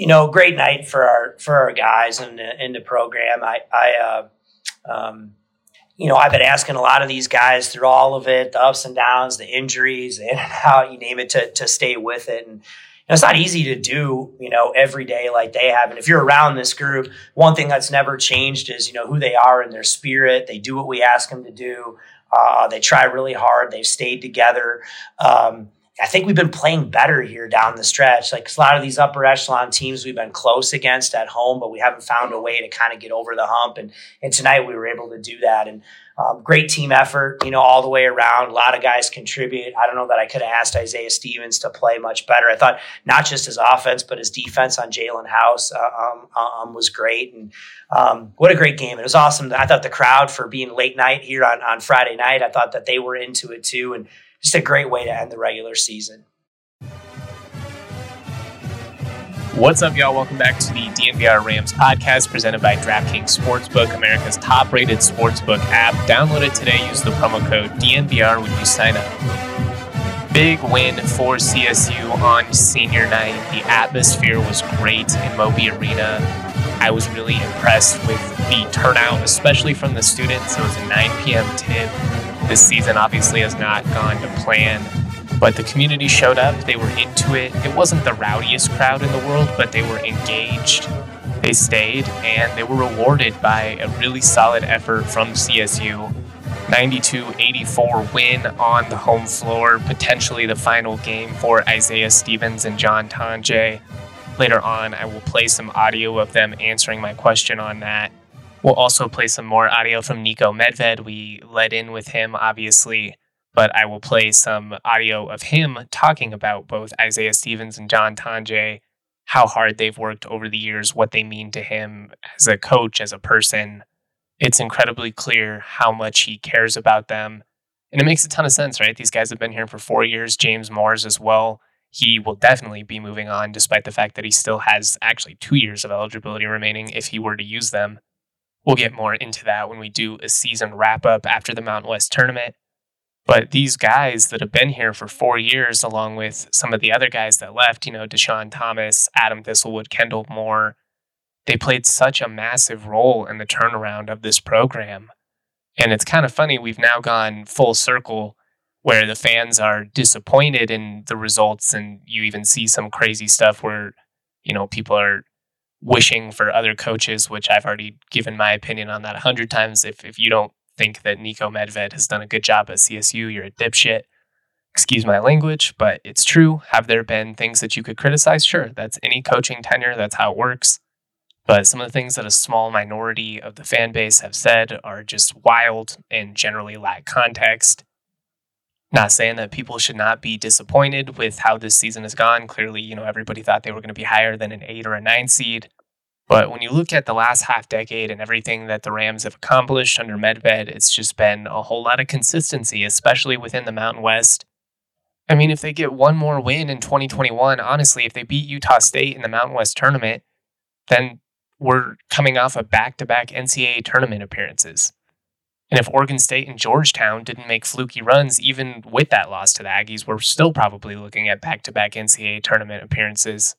you know, great night for our for our guys in the, in the program. I, I uh, um, you know, I've been asking a lot of these guys through all of it, the ups and downs, the injuries, the in and out, you name it, to to stay with it. And you know, it's not easy to do, you know, every day like they have. And if you're around this group, one thing that's never changed is, you know, who they are and their spirit. They do what we ask them to do. Uh, they try really hard. They've stayed together. Um, I think we've been playing better here down the stretch. Like a lot of these upper echelon teams we've been close against at home, but we haven't found a way to kind of get over the hump. And and tonight we were able to do that. And um, great team effort, you know, all the way around. A lot of guys contribute. I don't know that I could have asked Isaiah Stevens to play much better. I thought not just his offense, but his defense on Jaelen House uh, um, um, was great. And um, what a great game. It was awesome. I thought the crowd for being late night here on, on Friday night, I thought that they were into it too. And just a great way to end the regular season. What's up, y'all? Welcome back to the DNVR Rams podcast presented by DraftKings Sportsbook, America's top rated sportsbook app. Download it today. Use the promo code DNVR when you sign up. Big win for CSU on senior night. The atmosphere was great in Moby Arena. I was really impressed with the turnout, especially from the students. It was a 9 p.m. tip this season obviously has not gone to plan, but the community showed up. They were into it. It wasn't the rowdiest crowd in the world, but they were engaged. They stayed and they were rewarded by a really solid effort from CSU. 92 84 win on the home floor, potentially the final game for Isaiah Stevens and John Tonje. Later on, I will play some audio of them answering my question on that. We'll also play some more audio from Niko Medved. We led in with him, obviously, but I will play some audio of him talking about both Isaiah Stevens and John Tonje, how hard they've worked over the years, what they mean to him as a coach, as a person. It's incredibly clear how much he cares about them. And it makes a ton of sense, right? These guys have been here for four years. James Moors as well. He will definitely be moving on, despite the fact that he still has actually two years of eligibility remaining if he were to use them. We'll get more into that when we do a season wrap up after the Mountain West tournament. But these guys that have been here for four years, along with some of the other guys that left, you know, Dischon Thomas, Adam Thistlewood, Kendle Moore, they played such a massive role in the turnaround of this program. And it's kind of funny, we've now gone full circle where the fans are disappointed in the results, and you even see some crazy stuff where, you know, people are wishing for other coaches, which I've already given my opinion on that a hundred times. If if you don't think that Niko Medved has done a good job at CSU, you're a dipshit. Excuse my language, but it's true. Have there been things that you could criticize? Sure, that's any coaching tenure. That's how it works. But some of the things that a small minority of the fan base have said are just wild and generally lack context. Not saying that people should not be disappointed with how this season has gone. Clearly, you know, everybody thought they were going to be higher than an eight or a nine seed. But when you look at the last half decade and everything that the Rams have accomplished under Medved, it's just been a whole lot of consistency, especially within the Mountain West. I mean, if they get one more win in 2021, honestly, if they beat Utah State in the Mountain West tournament, then we're coming off of back to back NCAA tournament appearances. And if Oregon State and Georgetown didn't make fluky runs, even with that loss to the Aggies, we're still probably looking at back to back NCAA tournament appearances.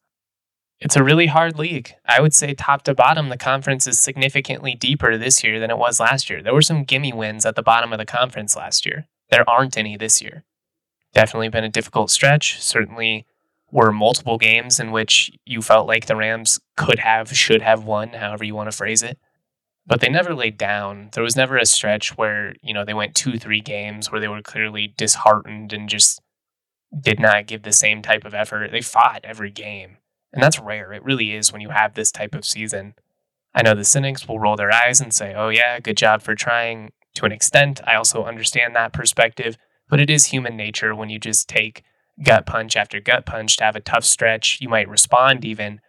It's a really hard league. I would say, top to bottom, the conference is significantly deeper this year than it was last year. There were some gimme wins at the bottom of the conference last year. There aren't any this year. Definitely been a difficult stretch. Certainly were multiple games in which you felt like the Rams could have, should have won, however you want to phrase it but they never laid down. There was never a stretch where, you know, they went two, three games where they were clearly disheartened and just did not give the same type of effort. They fought every game. And that's rare. It really is when you have this type of season. I know the cynics will roll their eyes and say, oh, yeah, good job for trying to an extent. I also understand that perspective, but it is human nature when you just take gut punch after gut punch to have a tough stretch. You might respond even,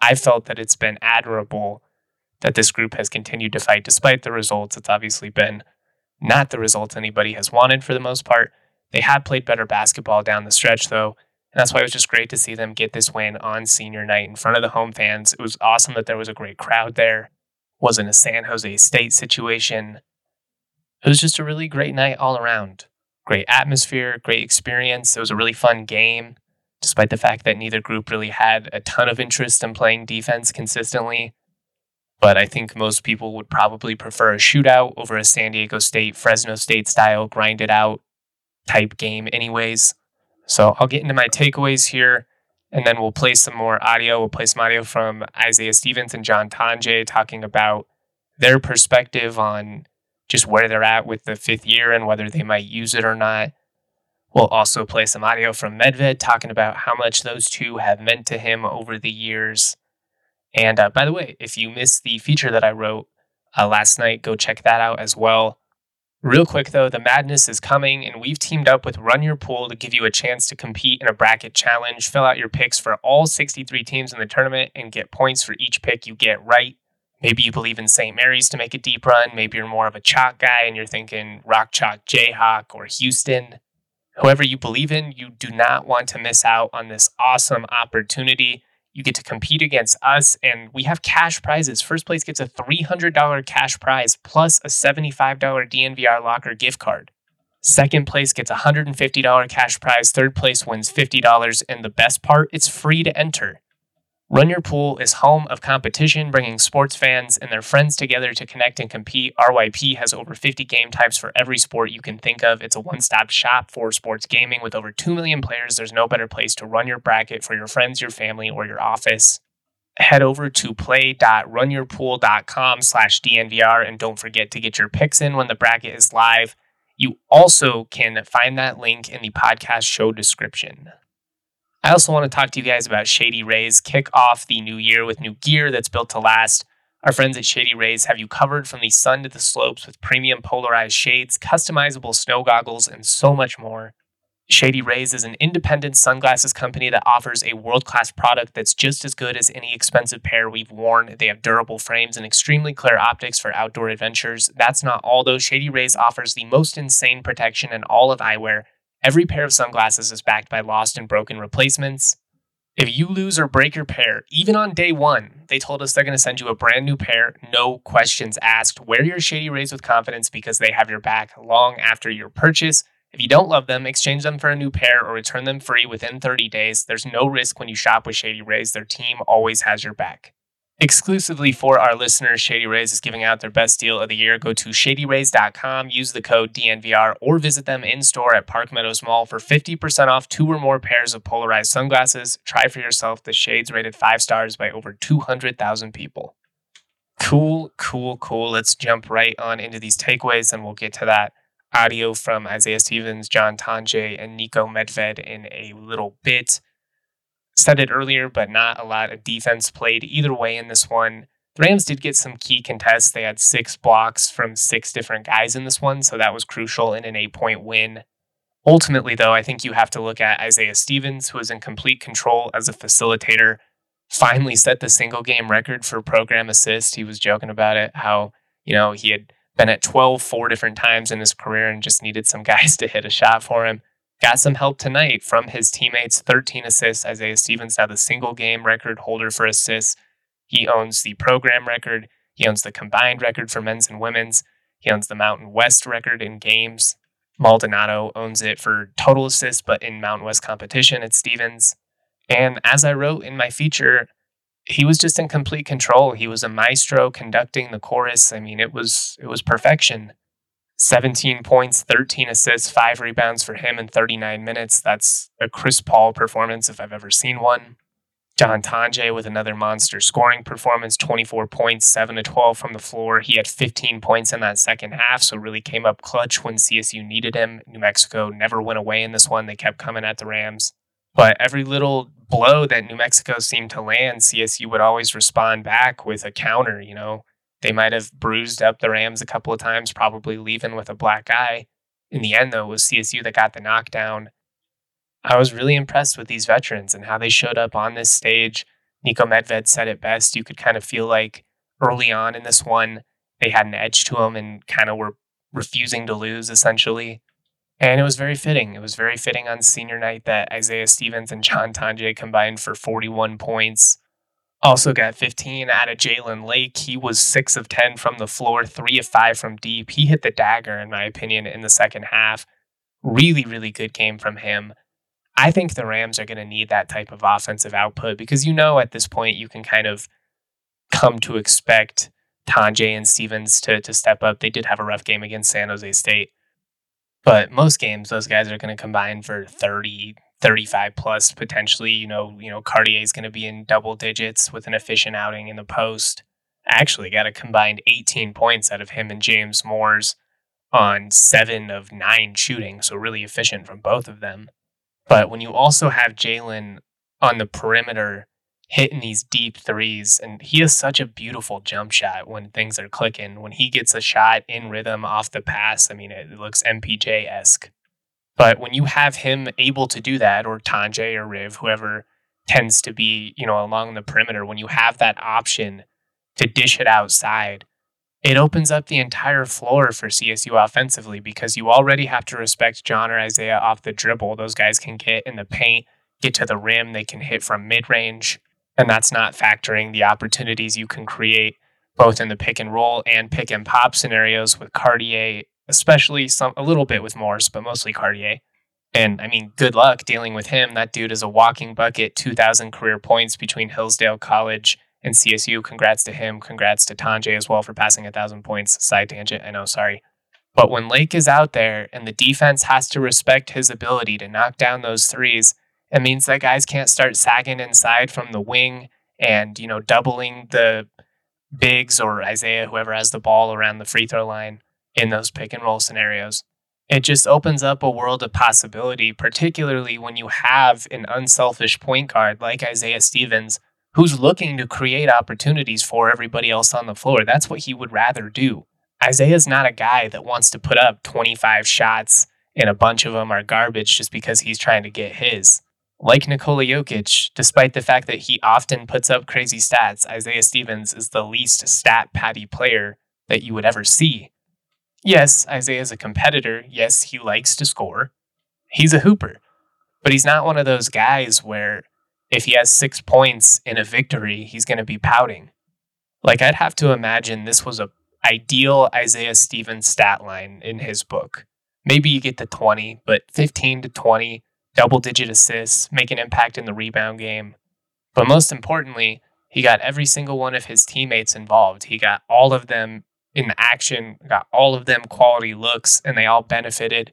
I felt that it's been admirable that this group has continued to fight despite the results. It's obviously been not the results anybody has wanted for the most part. They had played better basketball down the stretch, though. And that's why it was just great to see them get this win on senior night in front of the home fans. It was awesome that there was a great crowd there. Wasn't a San Jose State situation. It was just a really great night all around. Great atmosphere, great experience. It was a really fun game, despite the fact that neither group really had a ton of interest in playing defense consistently. But I think most people would probably prefer a shootout over a San Diego State, Fresno State style, grind it out type game, anyways. So I'll get into my takeaways here and then we'll play some more audio. We'll play some audio from Isaiah Stevens and John Tonje talking about their perspective on just where they're at with the fifth year and whether they might use it or not. We'll also play some audio from Medved talking about how much those two have meant to him over the years. And uh, by the way, if you missed the feature that I wrote uh, last night, go check that out as well. Real quick though, the madness is coming, and we've teamed up with Run Your Pool to give you a chance to compete in a bracket challenge. Fill out your picks for all 63 teams in the tournament and get points for each pick you get right. Maybe you believe in St. Mary's to make a deep run. Maybe you're more of a chalk guy and you're thinking Rock Chalk Jayhawk or Houston. Whoever you believe in, you do not want to miss out on this awesome opportunity. You get to compete against us, and we have cash prizes. First place gets a $300 cash prize plus a $75 DNVR locker gift card. Second place gets a $150 cash prize. Third place wins $50. And the best part, it's free to enter. Run Your Pool is home of competition, bringing sports fans and their friends together to connect and compete. RYP has over 50 game types for every sport you can think of. It's a one stop shop for sports gaming with over 2 million players. There's no better place to run your bracket for your friends, your family, or your office. Head over to play.runyourpool.com slash DNVR and don't forget to get your picks in when the bracket is live. You also can find that link in the podcast show description. I also want to talk to you guys about Shady Rays. Kick off the new year with new gear that's built to last. Our friends at Shady Rays have you covered from the sun to the slopes with premium polarized shades, customizable snow goggles, and so much more. Shady Rays is an independent sunglasses company that offers a world class product that's just as good as any expensive pair we've worn. They have durable frames and extremely clear optics for outdoor adventures. That's not all, though. Shady Rays offers the most insane protection in all of eyewear Every pair of sunglasses is backed by lost and broken replacements. If you lose or break your pair, even on day one, they told us they're going to send you a brand new pair, no questions asked. Wear your Shady Rays with confidence because they have your back long after your purchase. If you don't love them, exchange them for a new pair or return them free within 30 days. There's no risk when you shop with Shady Rays. Their team always has your back. Exclusively for our listeners, Shady Rays is giving out their best deal of the year. Go to shadyrays.com, use the code DNVR, or visit them in store at Park Meadows Mall for 50% off two or more pairs of polarized sunglasses. Try for yourself the shades rated five stars by over 200,000 people. Cool, cool, cool. Let's jump right on into these takeaways and we'll get to that audio from Isaiah Stevens, John Tonje, and Niko Medved in a little bit said it earlier, but not a lot of defense played either way in this one. The Rams did get some key contests. They had six blocks from six different guys in this one, so that was crucial in an eight point win. Ultimately, though, I think you have to look at Isaiah Stevens, who was in complete control as a facilitator, finally set the single game record for program assist. He was joking about it, how, you know, he had been at 12 four different times in his career and just needed some guys to hit a shot for him got some help tonight from his teammates 13 assists. Isaiah Stevens now the single game record holder for assists. He owns the program record. He owns the combined record for men's and women's. He owns the Mountain West record in games. Maldonado owns it for total assists, but in Mountain West competition, it's Stevens. And as I wrote in my feature, he was just in complete control. He was a maestro conducting the chorus. I mean, it was it was perfection. 17 points, 13 assists, five rebounds for him in 39 minutes. That's a Chris Paul performance if I've ever seen one. John Tonje with another monster scoring performance, 24 points, 7 to 12 from the floor. He had 15 points in that second half, so really came up clutch when CSU needed him. New Mexico never went away in this one. They kept coming at the Rams. But every little blow that New Mexico seemed to land, CSU would always respond back with a counter, you know. They might have bruised up the Rams a couple of times, probably leaving with a black eye. In the end, though, it was CSU that got the knockdown. I was really impressed with these veterans and how they showed up on this stage. Niko Medved said it best. You could kind of feel like early on in this one, they had an edge to them and kind of were refusing to lose essentially. And it was very fitting. It was very fitting on senior night that Isaiah Stevens and John Tonje combined for 41 points. Also got 15 out of Jalen Lake. He was 6 of 10 from the floor, 3 of 5 from deep. He hit the dagger, in my opinion, in the second half. Really, really good game from him. I think the Rams are going to need that type of offensive output because you know at this point you can kind of come to expect Tonje and Stevens to, to step up. They did have a rough game against San Jose State. But most games, those guys are going to combine for 30, 35 plus potentially. You know, you know, Cartier is going to be in double digits with an efficient outing in the post. Actually, got a combined 18 points out of him and James Moors on seven of nine shooting. So really efficient from both of them. But when you also have Jalen on the perimeter hitting these deep threes, and he has such a beautiful jump shot when things are clicking. When he gets a shot in rhythm off the pass, I mean, it looks MPJ esque. But when you have him able to do that, or Tonje or Riv, whoever tends to be, you know, along the perimeter, when you have that option to dish it outside, it opens up the entire floor for CSU offensively because you already have to respect John or Isaiah off the dribble. Those guys can get in the paint, get to the rim, they can hit from mid range. And that's not factoring the opportunities you can create both in the pick and roll and pick and pop scenarios with Cartier, especially some a little bit with Moors, but mostly Cartier. And I mean, good luck dealing with him. That dude is a walking bucket, 2,000 career points between Hillsdale College and CSU. Congrats to him. Congrats to Tonje as well for passing a thousand points. Side tangent, I know, sorry. But when Lake is out there and the defense has to respect his ability to knock down those threes, it means that guys can't start sagging inside from the wing and, you know, doubling the bigs or Isaiah, whoever has the ball around the free throw line in those pick and roll scenarios. It just opens up a world of possibility, particularly when you have an unselfish point guard like Isaiah Stevens who's looking to create opportunities for everybody else on the floor. That's what he would rather do. Isaiah's not a guy that wants to put up 25 shots and a bunch of them are garbage just because he's trying to get his. Like Nikola Jokic, despite the fact that he often puts up crazy stats, Isaiah Stevens is the least stat patty player that you would ever see. Yes, Isaiah's a competitor. Yes, he likes to score. He's a hooper. But he's not one of those guys where if he has six points in a victory, he's going to be pouting. Like, I'd have to imagine this was a ideal Isaiah Stevens stat line in his book. Maybe you get to 20, but 15 to 20, double digit assists, make an impact in the rebound game. But most importantly, he got every single one of his teammates involved. He got all of them in the action, got all of them quality looks, and they all benefited.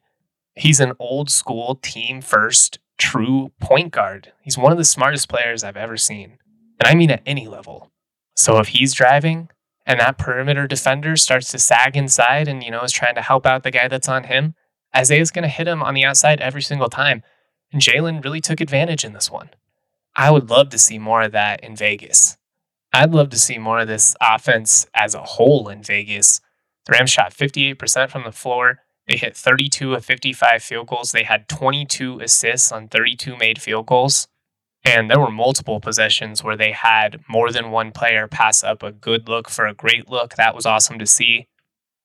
He's an old school team first true point guard. He's one of the smartest players I've ever seen. And I mean at any level. So if he's driving and that perimeter defender starts to sag inside and, you know, is trying to help out the guy that's on him, Isaiah's going to hit him on the outside every single time. And Jalen really took advantage in this one. I would love to see more of that in Vegas. I'd love to see more of this offense as a whole in Vegas. The Rams shot 58% from the floor, they hit 32 of 55 field goals. They had 22 assists on 32 made field goals. And there were multiple possessions where they had more than one player pass up a good look for a great look. That was awesome to see.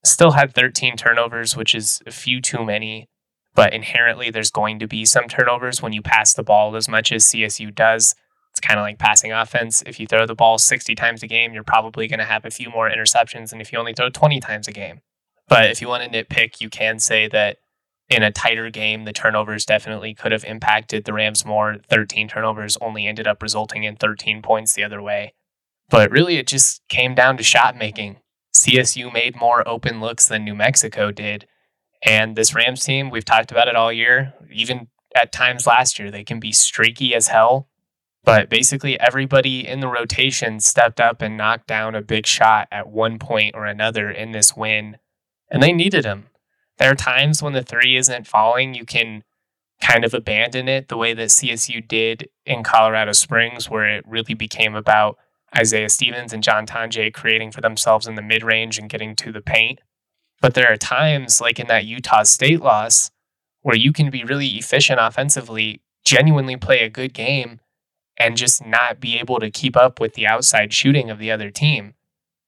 Still had 13 turnovers, which is a few too many. But inherently, there's going to be some turnovers when you pass the ball as much as CSU does. It's kind of like passing offense. If you throw the ball 60 times a game, you're probably going to have a few more interceptions than if you only throw 20 times a game. But if you want to nitpick, you can say that in a tighter game, the turnovers definitely could have impacted the Rams more. 13 turnovers only ended up resulting in 13 points the other way. But really, it just came down to shot making. CSU made more open looks than New Mexico did. And this Rams team, we've talked about it all year, even at times last year, they can be streaky as hell. But basically, everybody in the rotation stepped up and knocked down a big shot at one point or another in this win and they needed him. There are times when the three isn't falling, you can kind of abandon it the way that CSU did in Colorado Springs, where it really became about Isaiah Stevens and John Tonje creating for themselves in the mid range and getting to the paint. But there are times, like in that Utah State loss, where you can be really efficient offensively, genuinely play a good game, and just not be able to keep up with the outside shooting of the other team.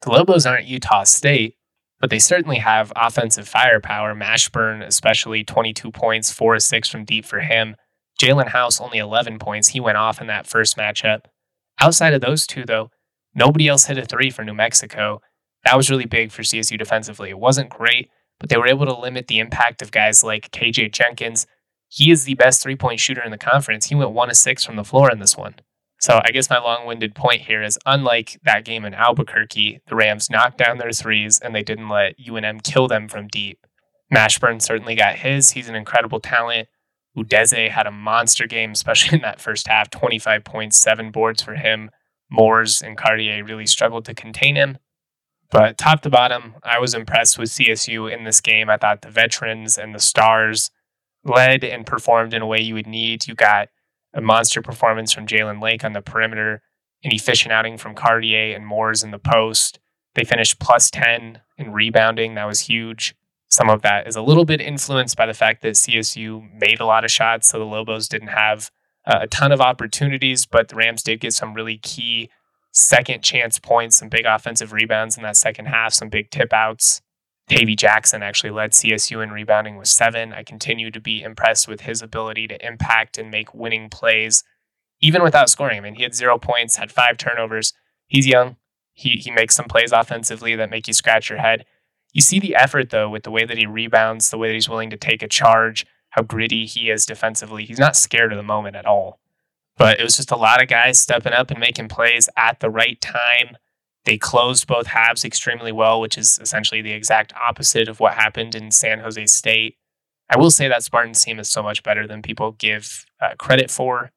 The Lobos aren't Utah State, but they certainly have offensive firepower. Mashburn, especially 22 points, four or six from deep for him. Jaelen House, only 11 points. He went off in that first matchup. Outside of those two, though, nobody else hit a three for New Mexico. That was really big for CSU defensively. It wasn't great, but they were able to limit the impact of guys like KJ Jenkins. He is the best three point shooter in the conference. He went one of six from the floor in this one. So I guess my long winded point here is unlike that game in Albuquerque, the Rams knocked down their threes and they didn't let UNM kill them from deep. Mashburn certainly got his. He's an incredible talent. Udeze had a monster game, especially in that first half 25 points, seven boards for him. Moors and Cartier really struggled to contain him. But top to bottom, I was impressed with CSU in this game. I thought the veterans and the stars led and performed in a way you would need. You got a monster performance from Jalen Lake on the perimeter, an efficient outing from Cartier and Moors in the post. They finished plus 10 in rebounding. That was huge. Some of that is a little bit influenced by the fact that CSU made a lot of shots, so the Lobos didn't have uh, a ton of opportunities, but the Rams did get some really key second chance points, some big offensive rebounds in that second half, some big tip outs. Tavy Jackson actually led CSU in rebounding with seven. I continue to be impressed with his ability to impact and make winning plays, even without scoring. I mean, he had zero points, had five turnovers. He's young. He, he makes some plays offensively that make you scratch your head. You see the effort, though, with the way that he rebounds, the way that he's willing to take a charge, how gritty he is defensively. He's not scared of the moment at all. But it was just a lot of guys stepping up and making plays at the right time they closed both halves extremely well, which is essentially the exact opposite of what happened in San Jose State. I will say that Spartans team is so much better than people give uh, credit for.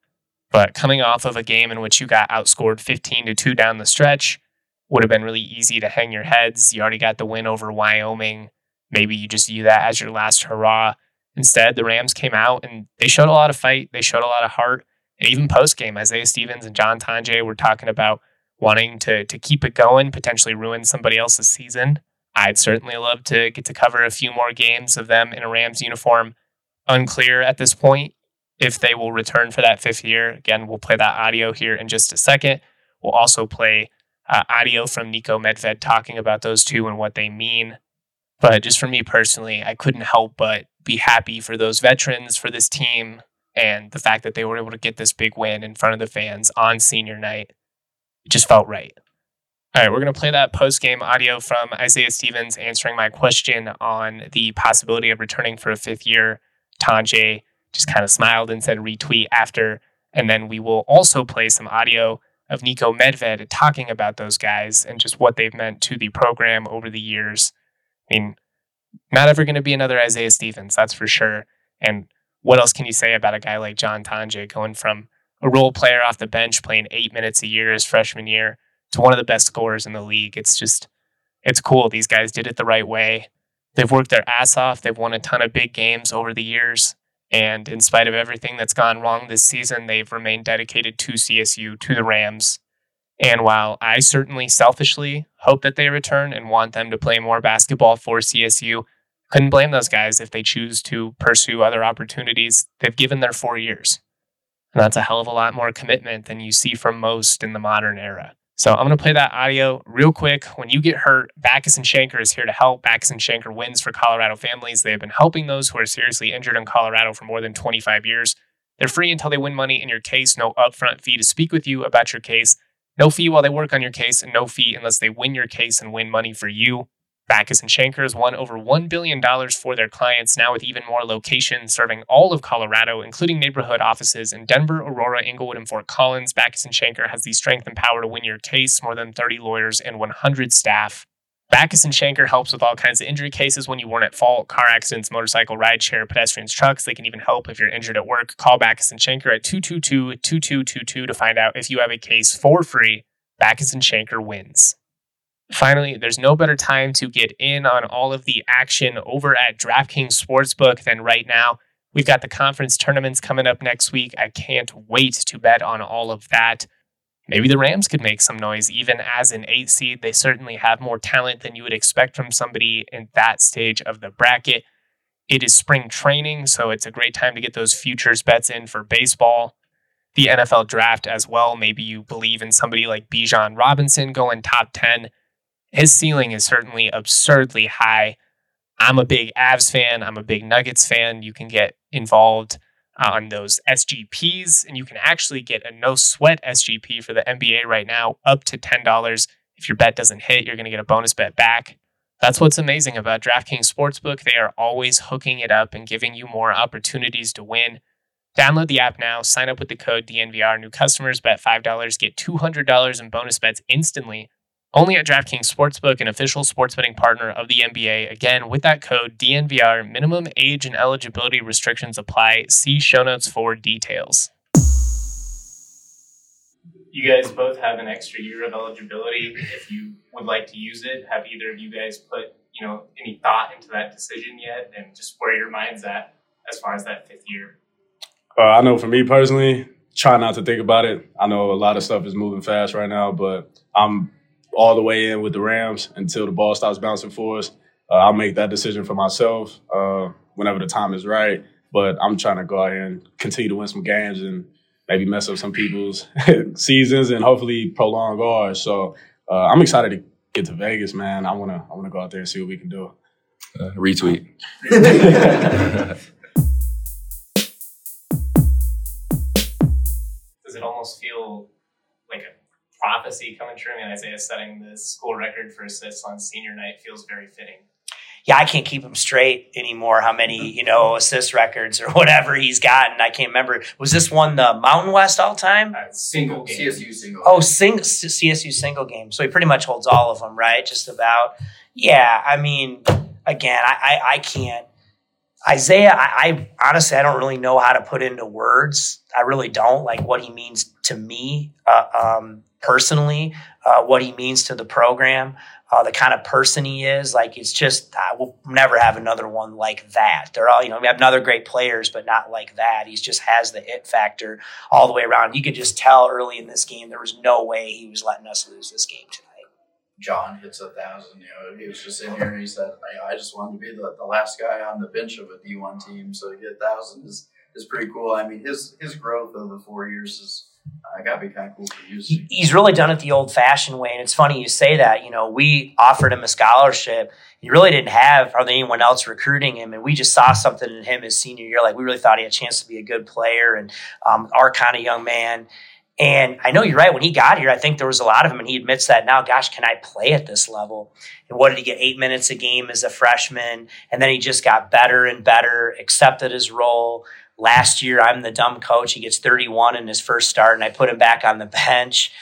But coming off of a game in which you got outscored 15 to 2 down the stretch would have been really easy to hang your heads. You already got the win over Wyoming. Maybe you just view that as your last hurrah. Instead, the Rams came out and they showed a lot of fight. They showed a lot of heart. And even post game, Isaiah Stevens and John Tonje were talking about wanting to to keep it going, potentially ruin somebody else's season. I'd certainly love to get to cover a few more games of them in a Rams uniform. Unclear at this point if they will return for that fifth year. Again, we'll play that audio here in just a second. We'll also play uh, audio from Niko Medved talking about those two and what they mean. But just for me personally, I couldn't help but be happy for those veterans, for this team, and the fact that they were able to get this big win in front of the fans on senior night. It just felt right. All right, we're going to play that post game audio from Isaiah Stevens answering my question on the possibility of returning for a fifth year. Tonje just kind of smiled and said retweet after. And then we will also play some audio of Niko Medved talking about those guys and just what they've meant to the program over the years. I mean, not ever going to be another Isaiah Stevens, that's for sure. And what else can you say about a guy like John Tonje going from a role player off the bench playing eight minutes a year his freshman year to one of the best scorers in the league. It's just, it's cool. These guys did it the right way. They've worked their ass off. They've won a ton of big games over the years. And in spite of everything that's gone wrong this season, they've remained dedicated to CSU, to the Rams. And while I certainly selfishly hope that they return and want them to play more basketball for CSU, couldn't blame those guys if they choose to pursue other opportunities. They've given their four years. And that's a hell of a lot more commitment than you see from most in the modern era. So I'm going to play that audio real quick. When you get hurt, Bachus and Schanker is here to help. Bachus and Schanker wins for Colorado families. They have been helping those who are seriously injured in Colorado for more than 25 years. They're free until they win money in your case. No upfront fee to speak with you about your case. No fee while they work on your case, and no fee unless they win your case and win money for you. Bachus and Schanker has won over $1 billion for their clients, now with even more locations serving all of Colorado, including neighborhood offices in Denver, Aurora, Englewood, and Fort Collins. Bachus and Schanker has the strength and power to win your case, more than 30 lawyers and 100 staff. Bachus and Schanker helps with all kinds of injury cases when you weren't at fault, car accidents, motorcycle, rideshare, pedestrians, trucks. They can even help if you're injured at work. Call Bachus and Schanker at 222-2222 to find out if you have a case for free. Bachus and Schanker wins. Finally, there's no better time to get in on all of the action over at DraftKings Sportsbook than right now. We've got the conference tournaments coming up next week. I can't wait to bet on all of that. Maybe the Rams could make some noise, even as an eight seed. They certainly have more talent than you would expect from somebody in that stage of the bracket. It is spring training, so it's a great time to get those futures bets in for baseball. the NFL draft as well. Maybe you believe in somebody like Bijan Robinson going top 10. His ceiling is certainly absurdly high. I'm a big Avs fan. I'm a big Nuggets fan. You can get involved uh, on those SGPs, and you can actually get a no sweat SGP for the NBA right now, up to $10. If your bet doesn't hit, you're going to get a bonus bet back. That's what's amazing about DraftKings Sportsbook. They are always hooking it up and giving you more opportunities to win. Download the app now, sign up with the code DNVR. New customers bet $5, get $200 in bonus bets instantly. Only at DraftKings Sportsbook, an official sports betting partner of the NBA. Again, with that code DNVR, minimum age and eligibility restrictions apply. See show notes for details. You guys both have an extra year of eligibility. If you would like to use it, have either of you guys put you know any thought into that decision yet, and just where your mind's at as far as that fifth year? Uh, I know for me personally, try not to think about it. I know a lot of stuff is moving fast right now, but I'm all the way in with the Rams until the ball stops bouncing for us. Uh, I'll make that decision for myself uh, whenever the time is right. But I'm trying to go out here and continue to win some games and maybe mess up some people's seasons and hopefully prolong ours. So uh, I'm excited to get to Vegas, man. I wanna I wanna go out there and see what we can do. Uh, retweet. prophecy coming true. I mean, Isaiah setting the school record for assists on senior night feels very fitting. Yeah, I can't keep him straight anymore. How many, you know, assist records or whatever he's gotten? I can't remember. Was this one the Mountain West all time? Uh, single game. CSU single. Oh, sing, CSU single game. So he pretty much holds all of them, right? Just about. Yeah, I mean, again, I, I, I can't. Isaiah, I, I, honestly, I don't really know how to put into words. I really don't like what he means to me. Uh, um, personally, uh, what he means to the program, uh, the kind of person he is. Like it's just uh, we'll never have another one like that. They're all you know we have another great players, but not like that. He just has the it factor all the way around. You could just tell early in this game there was no way he was letting us lose this game tonight. John hits a thousand. You know, he was just in here and he said, "I, I just wanted to be the, the last guy on the bench of a D one team, so to get a thousand is is pretty cool. I mean, his his growth over four years is I got to be kind of cool. He's really done it the old fashioned way. And it's funny you say that. You know, we offered him a scholarship. He really didn't have hardly anyone else recruiting him. And we just saw something in him his senior year. Like we really thought he had a chance to be a good player and um, our kind of young man. And I know you're right. When he got here, I think there was a lot of him, and he admits that now. Gosh, can I play at this level? And what did he get? Eight minutes a game as a freshman, and then he just got better and better. Accepted his role. Last year, I'm the dumb coach. He gets 31 in his first start, and I put him back on the bench.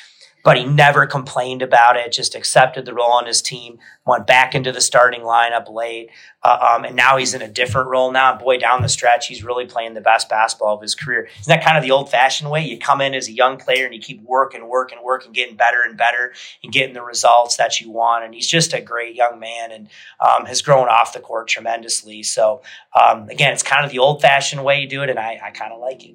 But he never complained about it, just accepted the role on his team, went back into the starting lineup late. Uh, um, and now he's in a different role now. Boy, down the stretch, he's really playing the best basketball of his career. Isn't that kind of the old fashioned way? You come in as a young player and you keep working, working, working, getting better and better and getting the results that you want. And he's just a great young man and um, has grown off the court tremendously. So, um, again, it's kind of the old fashioned way you do it, and I, I kind of like it.